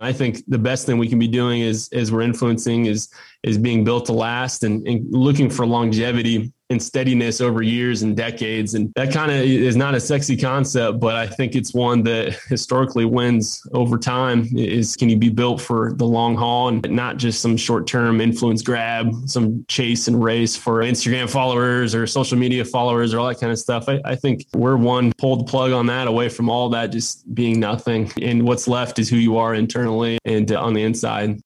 I think the best thing we can be doing is as we're influencing is is being built to last and, and looking for longevity and steadiness over years and decades. And that kind of is not a sexy concept, but I think it's one that historically wins over time is can you be built for the long haul and not just some short term influence grab, some chase and race for Instagram followers or social media followers or all that kind of stuff. I, I think we're one pulled the plug on that away from all that just being nothing. And what's left is who you are internally and on the inside.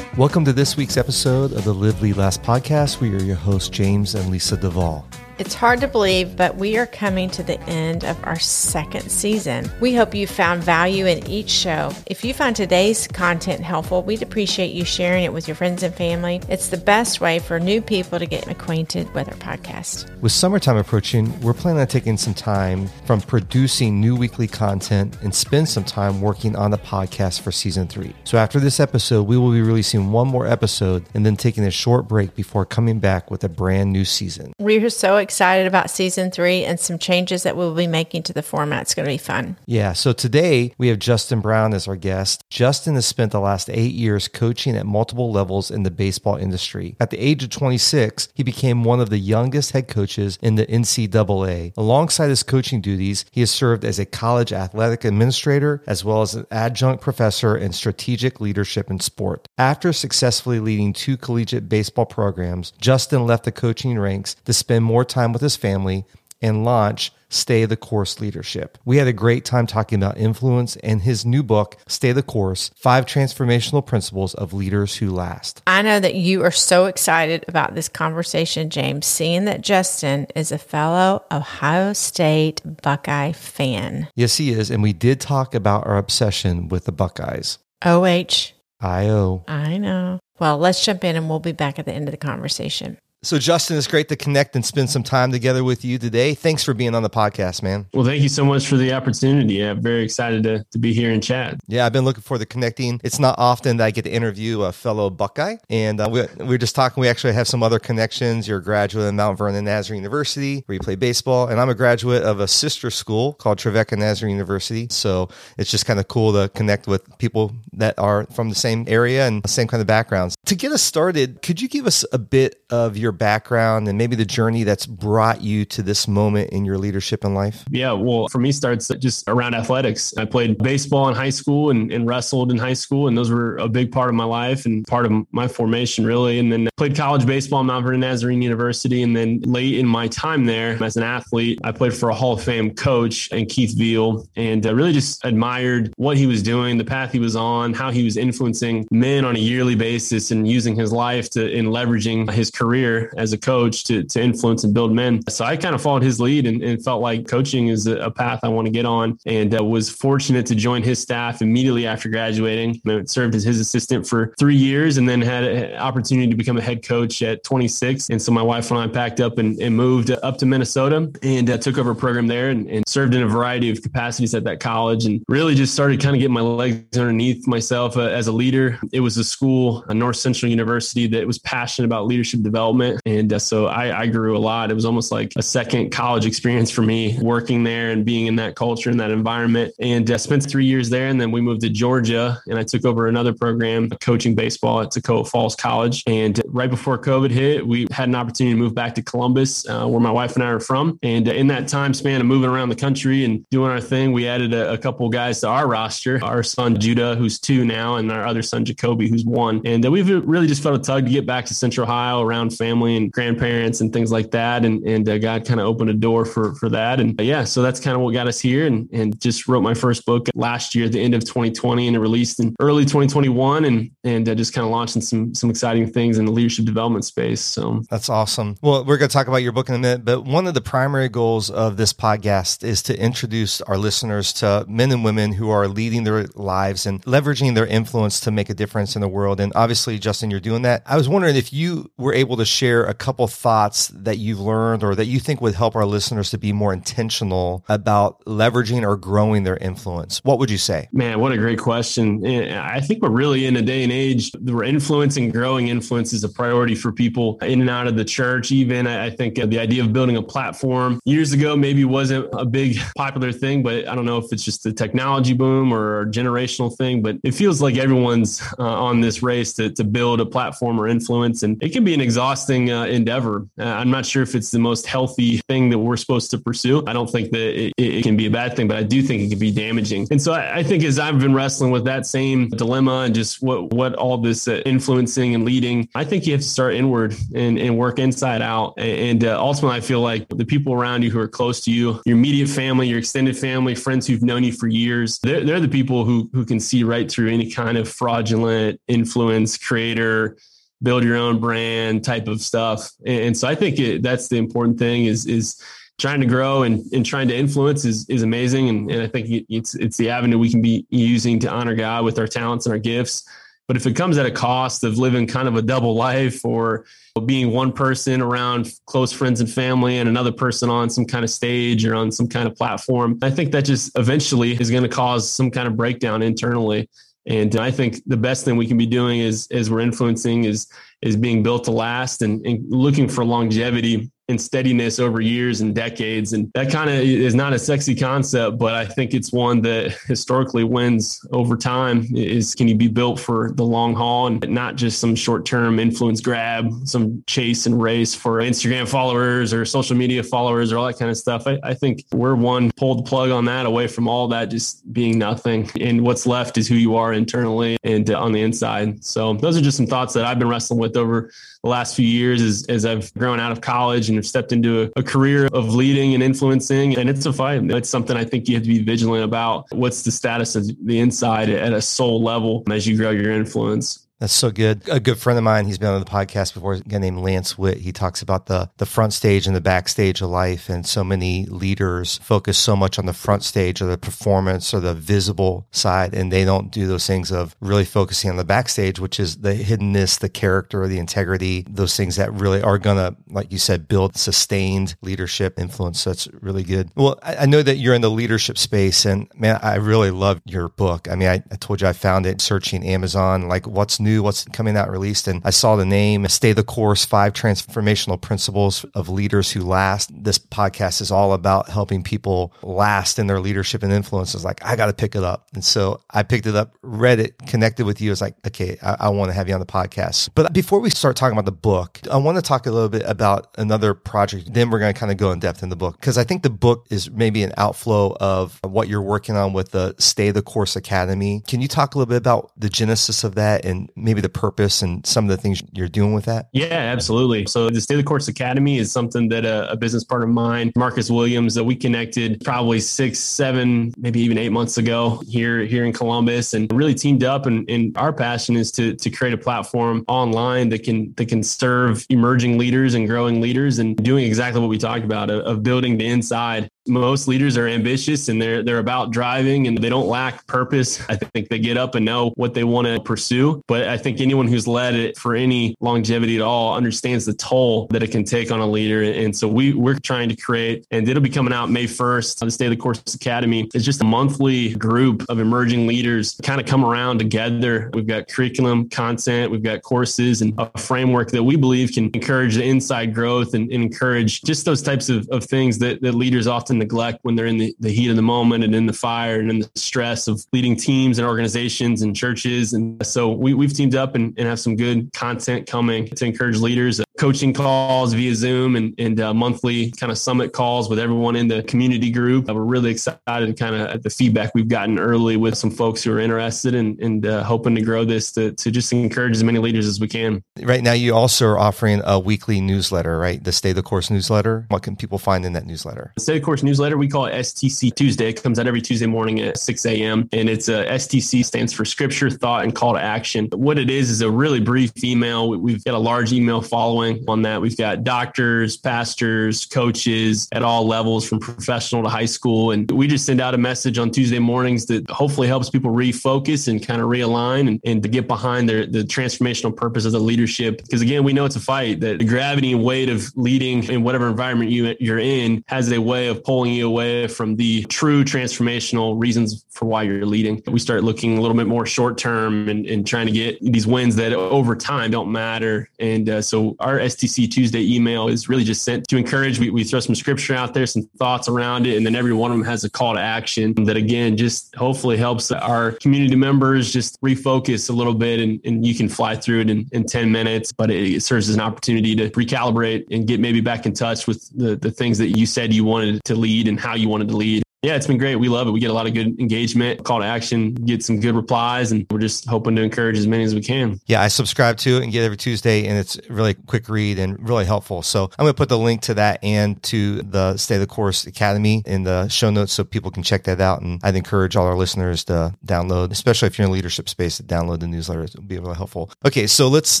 Welcome to this week's episode of the Live Lead Last podcast. We are your hosts, James and Lisa Duvall. It's hard to believe, but we are coming to the end of our second season. We hope you found value in each show. If you found today's content helpful, we'd appreciate you sharing it with your friends and family. It's the best way for new people to get acquainted with our podcast. With summertime approaching, we're planning on taking some time from producing new weekly content and spend some time working on the podcast for season three. So after this episode, we will be releasing one more episode and then taking a short break before coming back with a brand new season. We're so excited about season three and some changes that we'll be making to the format. It's going to be fun. Yeah. So today we have Justin Brown as our guest. Justin has spent the last eight years coaching at multiple levels in the baseball industry. At the age of 26, he became one of the youngest head coaches in the NCAA. Alongside his coaching duties, he has served as a college athletic administrator as well as an adjunct professor in strategic leadership in sport. After successfully leading two collegiate baseball programs, Justin left the coaching ranks to spend more time time with his family and launch Stay the Course Leadership. We had a great time talking about influence and his new book, Stay the Course Five Transformational Principles of Leaders Who Last. I know that you are so excited about this conversation, James, seeing that Justin is a fellow Ohio State Buckeye fan. Yes, he is. And we did talk about our obsession with the Buckeyes. OH. I-O. I know. Well, let's jump in and we'll be back at the end of the conversation. So, Justin, it's great to connect and spend some time together with you today. Thanks for being on the podcast, man. Well, thank you so much for the opportunity. I'm very excited to, to be here and chat. Yeah, I've been looking for the connecting. It's not often that I get to interview a fellow Buckeye. And uh, we, we just talking. We actually have some other connections. You're a graduate of Mount Vernon Nazarene University, where you play baseball. And I'm a graduate of a sister school called Trevecca Nazarene University. So it's just kind of cool to connect with people that are from the same area and the same kind of backgrounds. To get us started, could you give us a bit of your background and maybe the journey that's brought you to this moment in your leadership in life? Yeah, well, for me, starts just around athletics. I played baseball in high school and, and wrestled in high school, and those were a big part of my life and part of my formation, really. And then played college baseball at Mount Vernon Nazarene University. And then late in my time there as an athlete, I played for a Hall of Fame coach and Keith Veal and uh, really just admired what he was doing, the path he was on, how he was influencing men on a yearly basis and using his life to in leveraging his career as a coach to, to influence and build men. So I kind of followed his lead and, and felt like coaching is a, path I want to get on and uh, was fortunate to join his staff immediately after graduating. I served as his assistant for three years and then had an opportunity to become a head coach at 26. And so my wife and I packed up and, and moved up to Minnesota and uh, took over a program there and, and served in a variety of capacities at that college and really just started kind of getting my legs underneath myself uh, as a leader. It was a school, a North Central University that was passionate about leadership development and uh, so I, I, grew a lot. It was almost like a second college experience for me working there and being in that culture and that environment. And uh, spent three years there. And then we moved to Georgia and I took over another program coaching baseball at Toccoa Falls College. And right before COVID hit, we had an opportunity to move back to Columbus, uh, where my wife and I are from. And uh, in that time span of moving around the country and doing our thing, we added a, a couple guys to our roster. Our son Judah, who's two now, and our other son Jacoby, who's one. And uh, we've really just felt a tug to get back to Central Ohio around family family and grandparents and things like that. And, and uh, God kind of opened a door for, for that. And uh, yeah, so that's kind of what got us here and, and just wrote my first book last year at the end of 2020 and it released in early 2021 and, and uh, just kind of launching some, some exciting things in the leadership development space. So that's awesome. Well, we're going to talk about your book in a minute, but one of the primary goals of this podcast is to introduce our listeners to men and women who are leading their lives and leveraging their influence to make a difference in the world. And obviously, Justin, you're doing that. I was wondering if you were able to share share a couple thoughts that you've learned or that you think would help our listeners to be more intentional about leveraging or growing their influence, what would you say? Man, what a great question. I think we're really in a day and age where influence and growing influence is a priority for people in and out of the church. Even I think the idea of building a platform years ago maybe wasn't a big popular thing, but I don't know if it's just the technology boom or a generational thing, but it feels like everyone's uh, on this race to, to build a platform or influence. And it can be an exhausting uh, endeavor. Uh, I'm not sure if it's the most healthy thing that we're supposed to pursue. I don't think that it, it can be a bad thing, but I do think it can be damaging. And so I, I, think as I've been wrestling with that same dilemma and just what, what all this uh, influencing and leading, I think you have to start inward and, and work inside out. And uh, ultimately, I feel like the people around you who are close to you, your immediate family, your extended family, friends who've known you for years, they're, they're the people who, who can see right through any kind of fraudulent influence creator build your own brand type of stuff. And, so I think it, that's the important thing is, is trying to grow and, and trying to influence is, is amazing. And, and I think it's, it's the avenue we can be using to honor God with our talents and our gifts. But if it comes at a cost of living kind of a double life or being one person around close friends and family and another person on some kind of stage or on some kind of platform, I think that just eventually is going to cause some kind of breakdown internally. And I think the best thing we can be doing is as we're influencing is is being built to last and, and looking for longevity and steadiness over years and decades. And that kind of is not a sexy concept, but I think it's one that historically wins over time is can you be built for the long haul and not just some short-term influence grab, some chase and race for Instagram followers or social media followers or all that kind of stuff. I, I think we're one pulled plug on that away from all that just being nothing. And what's left is who you are internally and on the inside. So those are just some thoughts that I've been wrestling with over the last few years as, as I've grown out of college and have stepped into a, a career of leading and influencing. And it's a fight. It's something I think you have to be vigilant about. What's the status of the inside at a soul level as you grow your influence? That's so good. A good friend of mine, he's been on the podcast before, a guy named Lance Witt. He talks about the the front stage and the backstage of life. And so many leaders focus so much on the front stage or the performance or the visible side. And they don't do those things of really focusing on the backstage, which is the hiddenness, the character, the integrity, those things that really are going to, like you said, build sustained leadership influence. So that's really good. Well, I, I know that you're in the leadership space and man, I really love your book. I mean, I, I told you I found it searching Amazon, like what's new, what's coming out released. And I saw the name Stay the Course Five Transformational Principles of Leaders Who Last. This podcast is all about helping people last in their leadership and influence. I was like, I got to pick it up. And so I picked it up, read it, connected with you. I was like, okay, I, I want to have you on the podcast. But before we start talking about the book, I want to talk a little bit about another project. Then we're going to kind of go in depth in the book because I think the book is maybe an outflow of what you're working on with the Stay the Course Academy. Can you talk a little bit about the genesis of that and maybe the purpose and some of the things you're doing with that? Yeah, absolutely. So the Stay the Course Academy is something that a, a business partner of mine, Marcus Williams, that we connected probably six, seven, maybe even eight months ago here here in Columbus, and really teamed up. And, and our passion is to to create a platform online that can that can serve emerging leaders and growing leaders, and doing exactly what we talked about of, of building the inside most leaders are ambitious and they're they're about driving and they don't lack purpose. I think they get up and know what they want to pursue. But I think anyone who's led it for any longevity at all understands the toll that it can take on a leader. And so we we're trying to create, and it'll be coming out May 1st. The Stay of the Course Academy is just a monthly group of emerging leaders kind of come around together. We've got curriculum, content, we've got courses, and a framework that we believe can encourage the inside growth and, and encourage just those types of, of things that, that leaders often neglect when they're in the, the heat of the moment and in the fire and in the stress of leading teams and organizations and churches. And so we, we've teamed up and, and have some good content coming to encourage leaders coaching calls via Zoom and, and uh, monthly kind of summit calls with everyone in the community group. Uh, we're really excited kind of at the feedback we've gotten early with some folks who are interested and, and uh, hoping to grow this to, to just encourage as many leaders as we can. Right now, you also are offering a weekly newsletter, right? The Stay the Course newsletter. What can people find in that newsletter? The Stay the Course newsletter, we call it STC Tuesday. It comes out every Tuesday morning at 6 a.m. And it's a STC stands for Scripture, Thought, and Call to Action. What it is is a really brief email. We've got a large email following following on that. We've got doctors, pastors, coaches at all levels from professional to high school. And we just send out a message on Tuesday mornings that hopefully helps people refocus and kind of realign and, and to get behind their, the transformational purpose of the leadership. Because again, we know it's a fight that the gravity and weight of leading in whatever environment you, you're in has a way of pulling you away from the true transformational reasons for why you're leading. We start looking a little bit more short term and, and trying to get these wins that over time don't matter. And uh, so our STC Tuesday email is really just sent to encourage. We, we throw some scripture out there, some thoughts around it, and then every one of them has a call to action that again just hopefully helps our community members just refocus a little bit and, and you can fly through it in, in 10 minutes, but it, it serves as an opportunity to recalibrate and get maybe back in touch with the, the things that you said you wanted to lead and how you wanted to lead yeah, it's been great. We love it. We get a lot of good engagement, call to action, get some good replies, and we're just hoping to encourage as many as we can. Yeah, I subscribe to it and get every Tuesday, and it's really quick read and really helpful. So I'm going to put the link to that and to the Stay the Course Academy in the show notes so people can check that out. And I'd encourage all our listeners to download, especially if you're in leadership space, to download the newsletter. It would be really helpful. Okay, so let's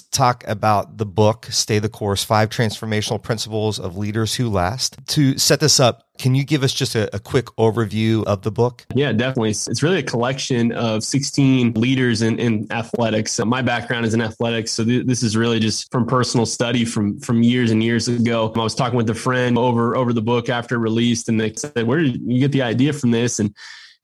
talk about the book, Stay the Course Five Transformational Principles of Leaders Who Last. To set this up, can you give us just a, a, quick overview of the book? Yeah, definitely. It's really a collection of 16 leaders in, in athletics. So my background is in athletics. So th- this is really just from personal study from, from years and years ago. I was talking with a friend over, over the book after released and they said, where did you get the idea from this? And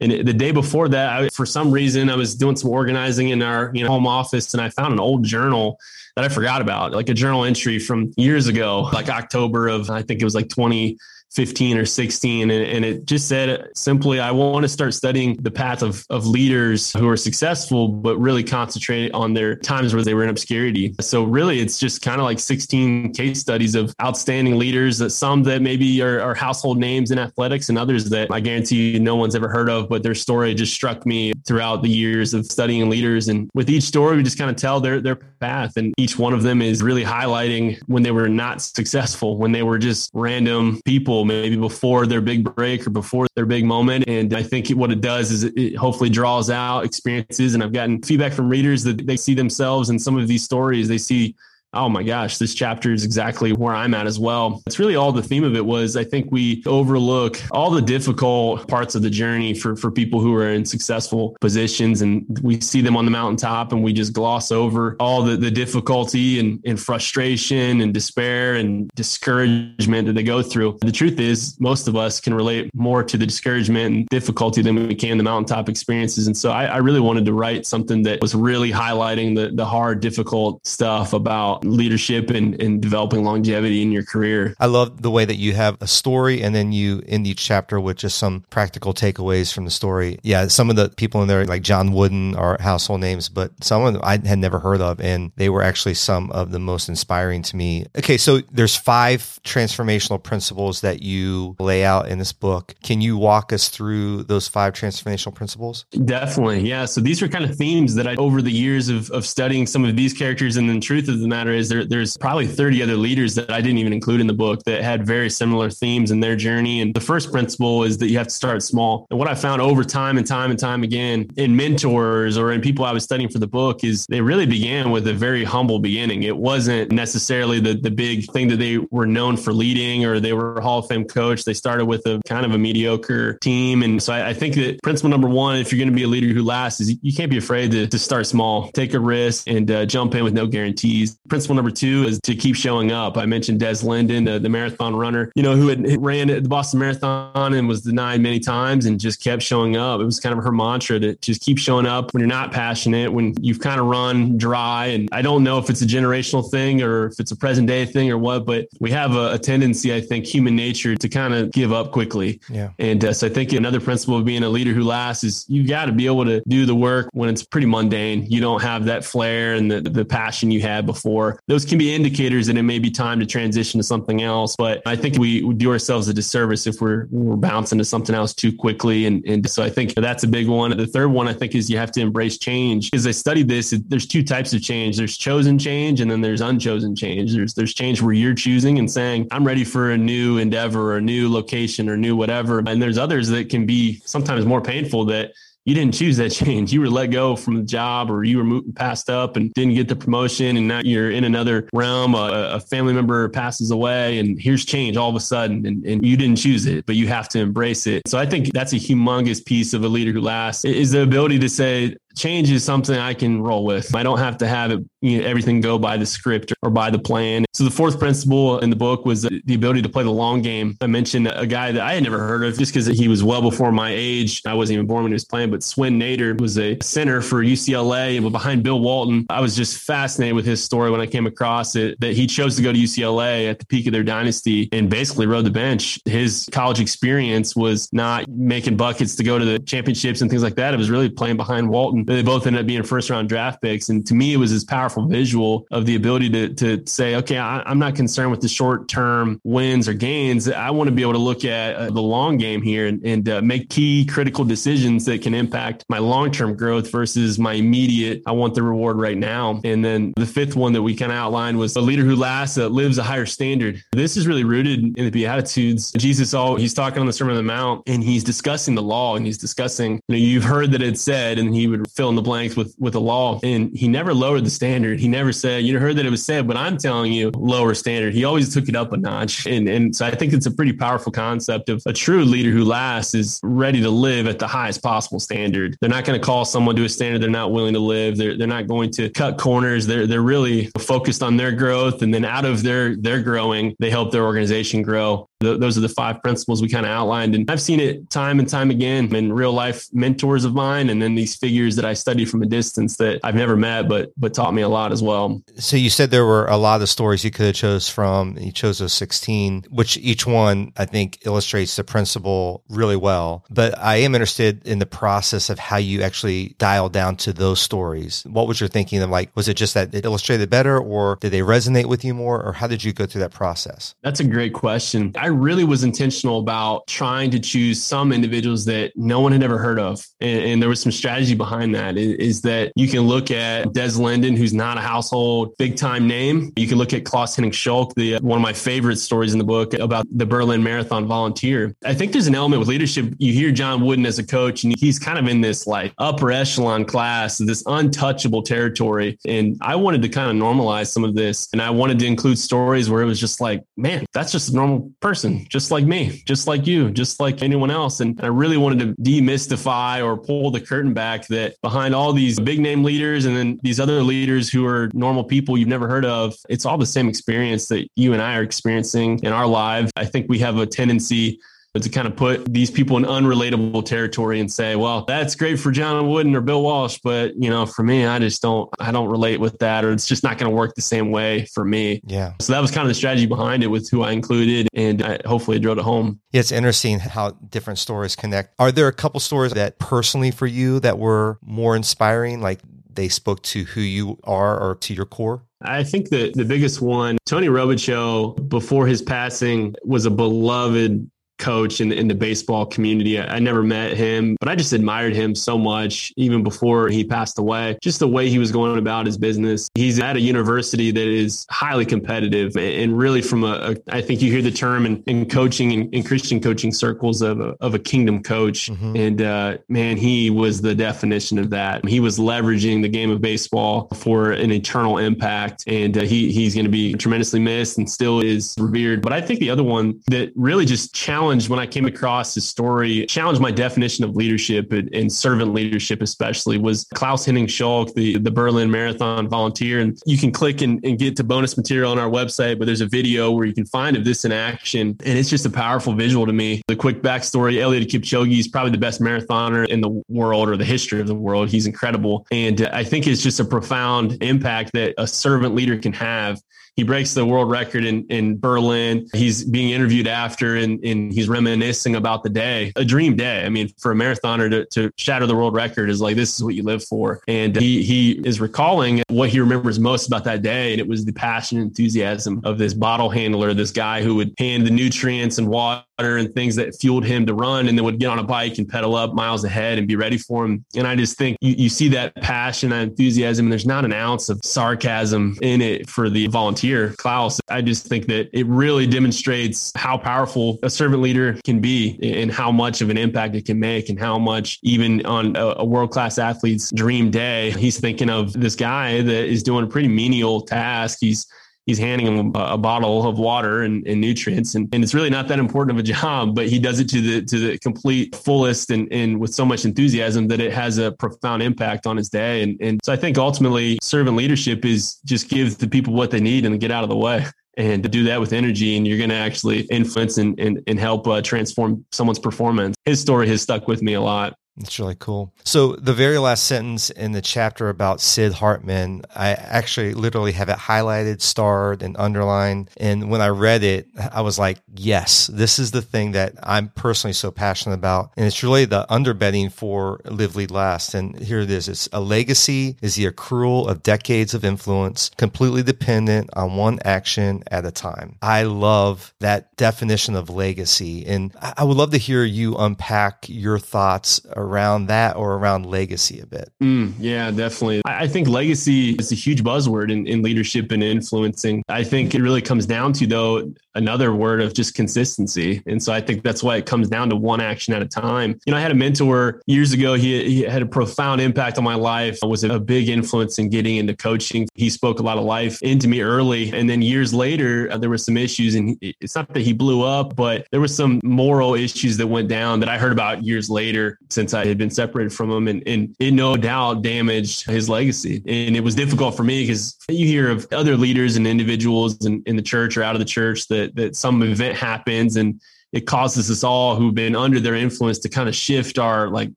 and the day before that, I, for some reason, I was doing some organizing in our you know, home office, and I found an old journal that I forgot about, like a journal entry from years ago, like October of I think it was like 20 15 or 16 and, and, it just said simply i want to start studying the path of, of leaders who are successful but really concentrate on their times where they were in obscurity. So really it's just kind of like 16 case studies of outstanding leaders that some that maybe are, are, household names in athletics and others that i guarantee you no one's ever heard of but their story just struck me throughout the years of studying leaders. And with each story we just kind of tell their their path and each one of them is really highlighting when they were not successful when they were just random people maybe before their big break or before their big moment. And I think what it does is it hopefully draws out experiences. And I've gotten feedback from readers that they see themselves in some of these stories. They see oh my gosh, this chapter is exactly where I'm at as well. It's really all the theme of it was I think we overlook all the difficult parts of the journey for, for people who are in successful positions and we see them on the mountaintop and we just gloss over all the, the difficulty and, and frustration and despair and discouragement that they go through. The truth is most of us can relate more to the discouragement and difficulty than we can the mountaintop experiences. And so I, I really wanted to write something that was really highlighting the, the hard, difficult stuff about leadership and, and developing longevity in your career. I love the way that you have a story and then you end each chapter with just some practical takeaways from the story. Yeah, some of the people in there, like John Wooden, are household names, but some of them I had never heard of, and they were actually some of the most inspiring to me. Okay, so there's five transformational principles that you lay out in this book. Can you walk us through those five transformational principles? Definitely, yeah. So these are kind of themes that I, over the years of, of studying some of these characters, and the truth of the matter is there, there's probably 30 other leaders that I didn't even include in the book that had very similar themes in their journey. And the first principle is that you have to start small. And what I found over time and time and time again in mentors or in people I was studying for the book is they really began with a very humble beginning. It wasn't necessarily the, the big thing that they were known for leading or they were a Hall of Fame coach. They started with a kind of a mediocre team. And so I, I think that principle number one, if you're going to be a leader who lasts, is you can't be afraid to, to start small, take a risk and uh, jump in with no guarantees. Principle number two is to keep showing up. I mentioned Des Linden, the, the marathon runner, you know, who had ran the Boston Marathon and was denied many times and just kept showing up. It was kind of her mantra to just keep showing up when you're not passionate, when you've kind of run dry. And I don't know if it's a generational thing or if it's a present day thing or what, but we have a, a tendency, I think, human nature to kind of give up quickly. Yeah. And uh, so I think another principle of being a leader who lasts is you got to be able to do the work when it's pretty mundane. You don't have that flair and the, the passion you had before. Those can be indicators that it may be time to transition to something else. But I think we, we do ourselves a disservice if we're we're bouncing to something else too quickly. And, and so I think that's a big one. The third one I think is you have to embrace change. As I studied this, there's two types of change. There's chosen change and then there's unchosen change. There's there's change where you're choosing and saying, I'm ready for a new endeavor or a new location or new whatever. And there's others that can be sometimes more painful that you didn't choose that change. You were let go from the job or you were passed up and didn't get the promotion. And now you're in another realm. A, a family member passes away and here's change all of a sudden. And, and you didn't choose it, but you have to embrace it. So I think that's a humongous piece of a leader who lasts is the ability to say, change is something I can roll with. I don't have to have it, you know, everything go by the script or by the plan. So the fourth principle in the book was the ability to play the long game. I mentioned a guy that I had never heard of just because he was well before my age. I wasn't even born when he was playing, but Swen Nater was a center for UCLA behind Bill Walton. I was just fascinated with his story when I came across it that he chose to go to UCLA at the peak of their dynasty and basically rode the bench. His college experience was not making buckets to go to the championships and things like that. It was really playing behind Walton they both ended up being first round draft picks. And to me, it was this powerful visual of the ability to, to say, okay, I, am not concerned with the short term wins or gains. I want to be able to look at uh, the long game here and, and uh, make key critical decisions that can impact my long term growth versus my immediate, I want the reward right now. And then the fifth one that we kind of outlined was a leader who lasts, that lives a higher standard. This is really rooted in the Beatitudes. Jesus, all he's talking on the Sermon on the Mount and he's discussing the law and he's discussing, you know, you've heard that it said, and he would fill in the blanks with with the law. And he never lowered the standard. He never said, you heard that it was said, but I'm telling you, lower standard. He always took it up a notch. And and so I think it's a pretty powerful concept of a true leader who lasts is ready to live at the highest possible standard. They're not going to call someone to a standard they're not willing to live. They're they're not going to cut corners. They're they're really focused on their growth. And then out of their their growing, they help their organization grow those are the five principles we kind of outlined. And I've seen it time and time again in real life mentors of mine. And then these figures that I studied from a distance that I've never met, but, but taught me a lot as well. So you said there were a lot of stories you could have chose from. You chose those 16, which each one I think illustrates the principle really well. But I am interested in the process of how you actually dialed down to those stories. What was your thinking of like, was it just that it illustrated better or did they resonate with you more? Or how did you go through that process? That's a great question. I really was intentional about trying to choose some individuals that no one had ever heard of. And, and there was some strategy behind that is, is, that you can look at Des Linden, who's not a household big time name. You can look at Claus Henning Schulke, the, uh, one of my favorite stories in the book about the Berlin Marathon volunteer. I think there's an element with leadership. You hear John Wooden as a coach, and he's kind of in this like upper echelon class, this untouchable territory. And I wanted to kind of normalize some of this. And I wanted to include stories where it was just like, man, that's just a normal person person, just like me, just like you, just like anyone else. And I really wanted to demystify or pull the curtain back that behind all these big name leaders and then these other leaders who are normal people you've never heard of, it's all the same experience that you and I are experiencing in our lives. I think we have a tendency to kind of put these people in unrelatable territory and say, well, that's great for John Wooden or Bill Walsh, but you know, for me, I just don't, I don't relate with that, or it's just not going to work the same way for me. Yeah. So that was kind of the strategy behind it with who I included, and I hopefully drove it home. Yeah, it's interesting how different stories connect. Are there a couple stories that personally for you that were more inspiring, like they spoke to who you are or to your core? I think that the biggest one, Tony Robichaux, before his passing, was a beloved coach in, in the baseball community. I, I, never met him, but I just admired him so much even before he passed away. Just the way he was going about his business. He's at a university that is highly competitive and really from a, a I think you hear the term in, in coaching in, in, Christian coaching circles of a, of a kingdom coach. Mm-hmm. And uh, man, he was the definition of that. He was leveraging the game of baseball for an eternal impact. And uh, he, he's going to be tremendously missed and still is revered. But I think the other one that really just challenged challenged when I came across his story, challenged my definition of leadership and, servant leadership, especially, was Claus Henning Schulke, the, the Berlin Marathon volunteer. And you can click and, and get to bonus material on our website, but there's a video where you can find of this in action. And it's just a powerful visual to me. The quick backstory Eliud Kipchoge is probably the best marathoner in the world or the history of the world. He's incredible. And I think it's just a profound impact that a servant leader can have he breaks the world record in, in Berlin. He's being interviewed after and, and he's reminiscing about the day, a dream day. I mean, for a marathoner to, to shatter the world record is like, this is what you live for. And he, he is recalling what he remembers most about that day. And it was the passion and enthusiasm of this bottle handler, this guy who would hand the nutrients and water and things that fueled him to run and then would get on a bike and pedal up miles ahead and be ready for him. And I just think you, you see that passion, that enthusiasm, and there's not an ounce of sarcasm in it for the volunteer, Claus. I just think that it really demonstrates how powerful a servant leader can be and how much of an impact it can make and how much even on a, a world class athlete's dream day, he's thinking of this guy that is doing a pretty menial task. He's he's handing him a, a bottle of water and, and nutrients and, and, it's really not that important of a job but he does it to the to the complete fullest and, and with so much enthusiasm that it has a profound impact on his day. And, and so i think ultimately servant leadership is just give the people what they need and get out of the way and to do that with energy. And you're going to actually influence and, and, and help uh, transform someone's performance. His story has stuck with me a lot it's really cool. So the very last sentence in the chapter about Sid Hartman, I actually literally have it highlighted, starred, and underlined. And when I read it, I was like, yes, this is the thing that I'm personally so passionate about. And it's really the underbedding for Live, Lead, Last. And here it is. It's a legacy is the accrual of decades of influence, completely dependent on one action at a time. I love that definition of legacy. And I would love to hear you unpack your thoughts around that or around legacy a bit. Mm, yeah, definitely. I think legacy is a huge buzzword in, in leadership and influencing. I think it really comes down to, though, another word of just consistency. And so I think that's why it comes down to one action at a time. You know, I had a mentor years ago. He, he had a profound impact on my life, was a big influence in getting into coaching. He spoke a lot of life into me early. And then years later, uh, there were some issues. And it's not that he blew up, but there were some moral issues that went down that I heard about years later since I had been separated from him. And, and it no doubt damaged his legacy. And it was difficult for me because you hear of other leaders and individuals in, in the church or out of the church that that that some event happens and it causes us all who've been under their influence to kind of shift our like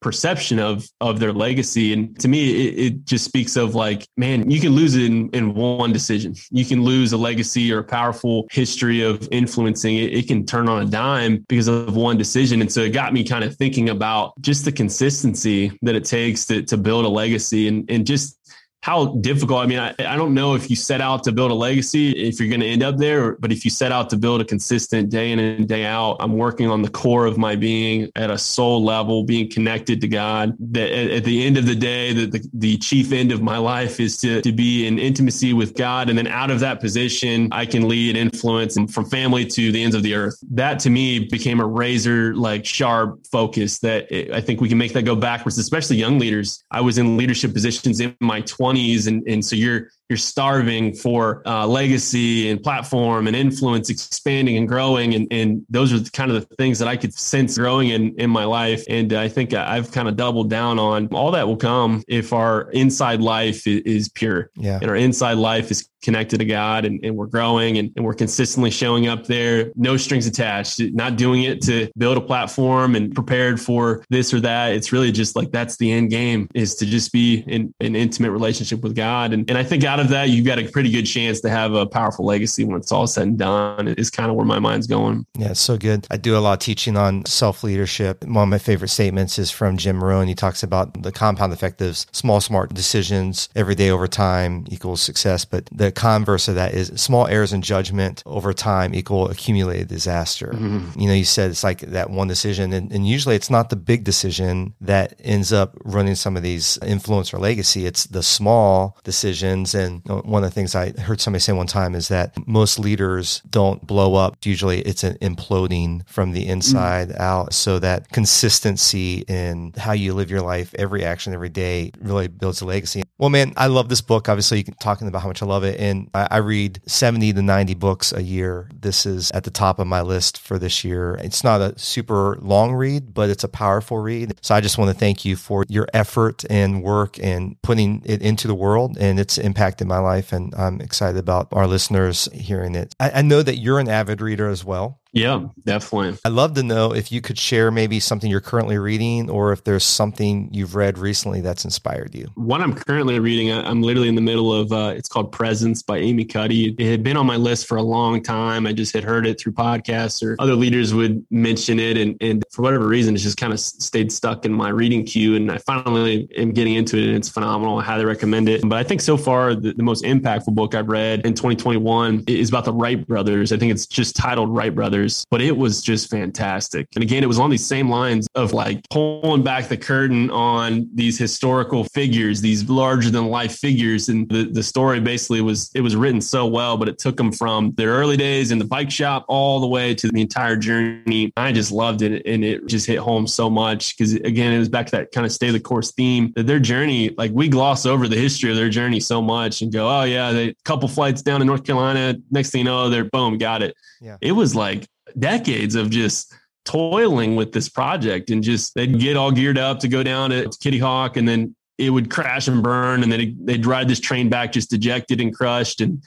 perception of of their legacy. And to me it, it, just speaks of like man you can lose it in, in one decision. You can lose a legacy or a powerful history of influencing. It, it can turn on a dime because of one decision. And so it got me kind of thinking about just the consistency that it takes to, to build a legacy and, and just how difficult. I mean, I, I don't know if you set out to build a legacy, if you're going to end up there, but if you set out to build a consistent day in and day out, I'm working on the core of my being at a soul level, being connected to God. That at, at the end of the day, the, the, the chief end of my life is to, to be in intimacy with God. And then out of that position, I can lead influence from family to the ends of the earth. That to me became a razor like sharp focus that it, I think we can make that go backwards, especially young leaders. I was in leadership positions in my 20s 20s and, and so you're you're starving for uh, legacy and platform and influence expanding and growing and, and those are kind of the things that i could sense growing in in my life and i think i've kind of doubled down on all that will come if our inside life is, is pure yeah and our inside life is connected to God and, and we're growing and, and, we're consistently showing up there, no strings attached, not doing it to build a platform and prepared for this or that. It's really just like that's the end game is to just be in an intimate relationship with God. And, and I think out of that, you've got a pretty good chance to have a powerful legacy when it's all said and done. It's kind of where my mind's going. Yeah, it's so good. I do a lot of teaching on self leadership. One of my favorite statements is from Jim Rohn. He talks about the compound effect of small, smart decisions every day over time equals success. But the converse of that is small errors in judgment over time equal accumulated disaster. Mm-hmm. You know, you said it's like that one decision, and, and, usually it's not the big decision that ends up running some of these influence or legacy. It's the small decisions. And one of the things I heard somebody say one time is that most leaders don't blow up. Usually it's an imploding from the inside mm-hmm. out. So that consistency in how you live your life, every action, every day really builds a legacy. Well, man, I love this book. Obviously, talking about how much I love it. And I, I, read 70 to 90 books a year. This is at the top of my list for this year. It's not a super long read, but it's a powerful read. So I just want to thank you for your effort and work and putting it into the world and its impact in my life. And I'm excited about our listeners hearing it. I, I know that you're an avid reader as well. Yeah, definitely. I'd love to know if you could share maybe something you're currently reading or if there's something you've read recently that's inspired you. What I'm currently reading, I'm literally in the middle of, uh, it's called Presence by Amy Cuddy. It had been on my list for a long time. I just had heard it through podcasts or other leaders would mention it. And, and for whatever reason, it's just kind of stayed stuck in my reading queue. And I finally am getting into it and it's phenomenal. I highly recommend it. But I think so far, the, the most impactful book I've read in 2021 is about the Wright brothers. I think it's just titled Wright brothers others, but it was just fantastic. And again, it was on these same lines of like pulling back the curtain on these historical figures, these larger than life figures. And the, the story basically was, it was written so well, but it took them from their early days in the bike shop all the way to the entire journey. I just loved it. And it just hit home so much because again, it was back to that kind of stay the course theme that their journey, like we gloss over the history of their journey so much and go, oh yeah, they couple flights down in North Carolina. Next thing you know, they're boom, got it. Yeah. It was like decades of just toiling with this project and just they'd get all geared up to go down to Kitty Hawk and then it would crash and burn and then they'd ride this train back just dejected and crushed and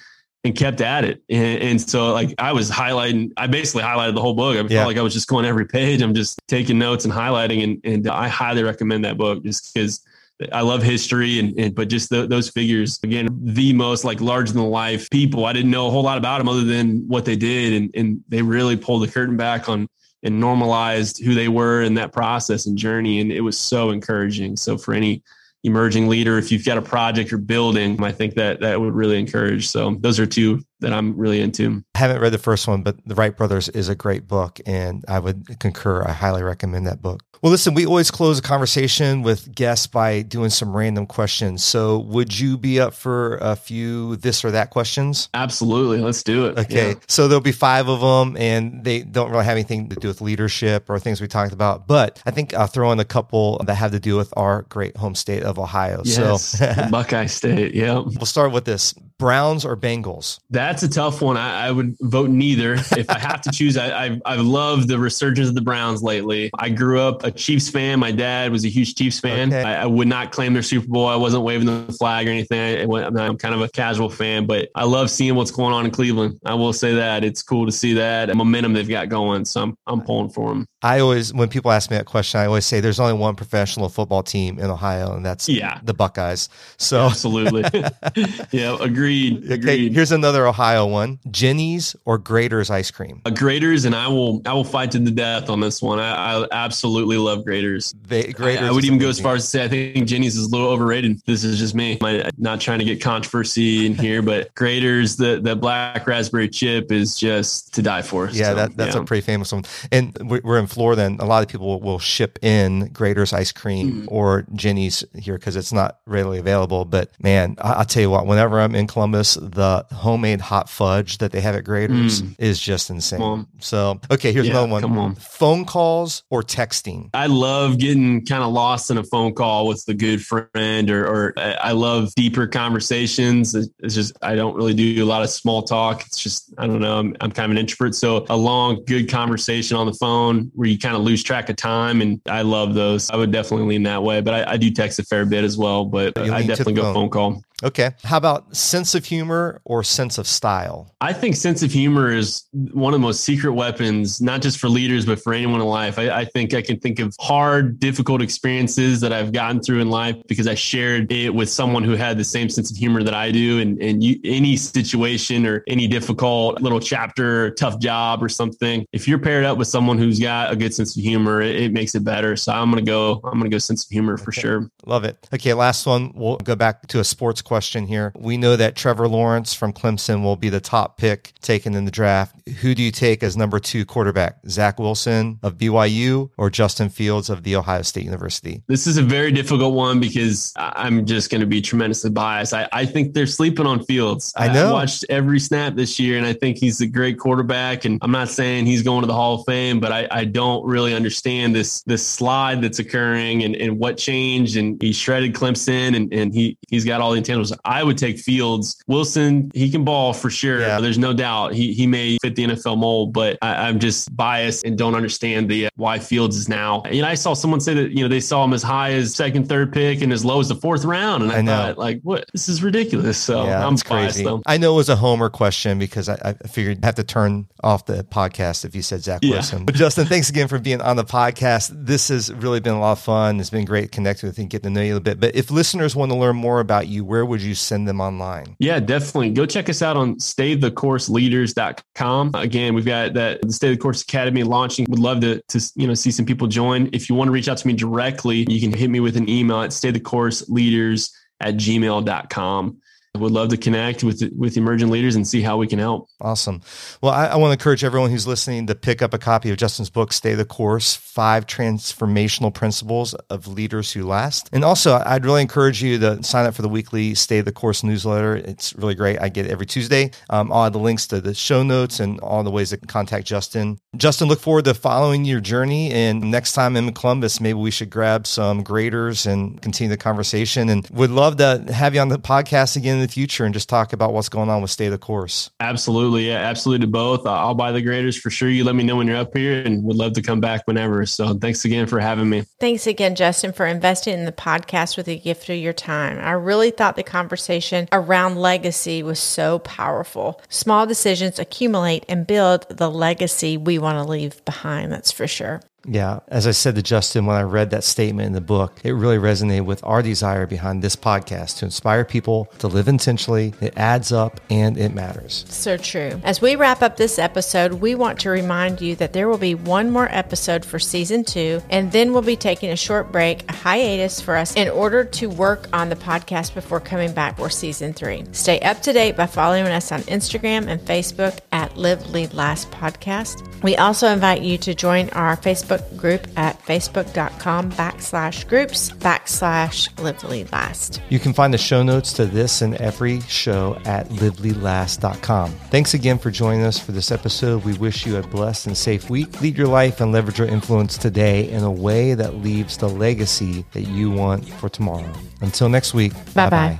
and kept at it. And, and, so like I was highlighting, I basically highlighted the whole book. I felt like I was just going every page. I'm just taking notes and highlighting and, and I highly recommend that book just because I love history and, and but just the, those figures again, the most like larger than life people. I didn't know a whole lot about them other than what they did, and and they really pulled the curtain back on and normalized who they were in that process and journey, and it was so encouraging. So for any emerging leader, if you've got a project you're building, I think that that would really encourage. So those are two that I'm really into. I haven't read the first one, but The Wright Brothers is a great book, and I would concur. I highly recommend that book. Well, listen, we always close a conversation with guests by doing some random questions. So, would you be up for a few this or that questions? Absolutely. Let's do it. Okay. Yeah. So, there'll be five of them, and they don't really have anything to do with leadership or things we talked about. But I think I'll throw in a couple that have to do with our great home state of Ohio. Yes, so, Buckeye State. Yeah. We'll start with this Browns or Bengals? That's a tough one. I, I would vote neither. if I have to choose, I, I, I've loved the resurgence of the Browns lately. I grew up a Chiefs fan. My dad was a huge Chiefs fan. Okay. I, I, would not claim their Super Bowl. I wasn't waving the flag or anything. I'm kind of a casual fan, but I love seeing what's going on in Cleveland. I will say that it's cool to see that momentum they've got going. So I'm, I'm pulling for them. I always, when people ask me that question, I always say there's only one professional football team in Ohio, and that's yeah. the Buckeyes. So absolutely, yeah, agreed. agreed. Okay, here's another Ohio one: Jeni's or Graeter's ice cream. Uh, Graeter's, and I will, I will fight to the death on this one. I, I absolutely love Graeter's. They, Graeter's I, I would even go as far as to say I think Jeni's is a little overrated. This is just me. I'm not trying to get controversy in here, but Graeter's the the black raspberry chip is just to die for. Yeah, so, that, that's yeah. a pretty famous one, and we're in Florida, and a lot of people will ship in Graeter's ice cream mm. or Jeni's here because it's not readily available. But man, I, will tell you what, whenever I'm in Columbus, the homemade hot fudge that they have at Graeter's mm. is just insane. So, okay, here's yeah, another one. Come on. Phone calls or texting? I love getting kind of lost in a phone call with the good friend, or, or I love deeper conversations. It's just, I don't really do a lot of small talk. It's just, I don't know, I'm, I'm kind of an introvert. So, a long, good conversation on the phone where you kind of lose track of time. And I love those. I would definitely lean that way, but I, I do text a fair bit as well, but I definitely go phone. phone call. Okay. How about sense of humor or sense of style? I think sense of humor is one of the most secret weapons, not just for leaders, but for anyone in life. I, I, think I can think of hard, difficult experiences that I've gotten through in life because I shared it with someone who had the same sense of humor that I do. And, and you, any situation or any difficult little chapter, tough job or something, if you're paired up with someone who's got a good sense of humor, it, it makes it better. So I'm going to go, I'm going to go sense of humor for okay. sure. Love it. Okay. Last one. We'll go back to a sports question here. We know that Trevor Lawrence from Clemson will be the top pick taken in the draft. Who do you take as number two quarterback? Zach Wilson of BYU or Justin Fields of The Ohio State University? This is a very difficult one because I'm just going to be tremendously biased. I, I think they're sleeping on Fields. I know. I watched every snap this year and I think he's a great quarterback. And I'm not saying he's going to the Hall of Fame, but I, I don't really understand this this slide that's occurring and, and what changed. And he shredded Clemson and, and he, he's got all the intangibles. I would take Fields. Wilson, he can ball for sure. Yeah. There's no doubt. He he may fit the NFL mold, but I, am just biased and don't understand the uh, why Fields is now. You know, I saw someone say that you know they saw him as high as second, third pick and as low as the fourth round, and I, I thought like, what? This is ridiculous. So yeah, I'm biased though. I know it was a homer question because I, I figured I'd have to turn off the podcast if you said Zach yeah. Wilson. But Justin, thanks again for being on the podcast. This has really been a lot of fun. It's been great connecting with you and getting to know you a little bit. But if listeners want to learn more about you, where would you send them online? Yeah, definitely. Go check us out on staythecourseleaders.com. Again, we've got that the Stay the Course Academy launching. Would love to, to you know see some people join. If you want to reach out to me directly, you can hit me with an email at staythecourseleaders at gmail.com. would love to connect with with emerging leaders and see how we can help. Awesome. Well, I, I want to encourage everyone who's listening to pick up a copy of Justin's book, Stay the Course Five Transformational Principles of Leaders Who Last. And also, I'd really encourage you to sign up for the weekly Stay the Course newsletter. It's really great. I get it every Tuesday. Um, I'll add the links to the show notes and all the ways to contact Justin. Justin, look forward to following your journey. And next time in Columbus, maybe we should grab some Graeter's and continue the conversation. And would love to have you on the podcast again in the future and just talk about what's going on with Stay the Course. Absolutely. Yeah, absolutely both. Uh, I'll buy the Graeter's for sure. You let me know when you're up here and would love to come back whenever. So thanks again for having me. Thanks again, Justin, for investing in the podcast with a gift of your time. I really thought the conversation around legacy was so powerful. Small decisions accumulate and build the legacy we want to leave behind. That's for sure. Yeah. As I said to Justin when I read that statement in the book, it really resonated with our desire behind this podcast to inspire people to live intentionally. It adds up and it matters. So true. As we wrap up this episode, we want to remind you that there will be one more episode for season two, and then we'll be taking a short break, a hiatus for us in order to work on the podcast before coming back for season three. Stay up to date by following us on Instagram and Facebook at Live Lead Last Podcast. We also invite you to join our Facebook Facebook group at facebook.com backslash groups backslash lively last. You can find the show notes to this and every show at livelylast.com. Thanks again for joining us for this episode. We wish you a blessed and safe week. Lead your life and leverage your influence today in a way that leaves the legacy that you want for tomorrow. Until next week, bye bye.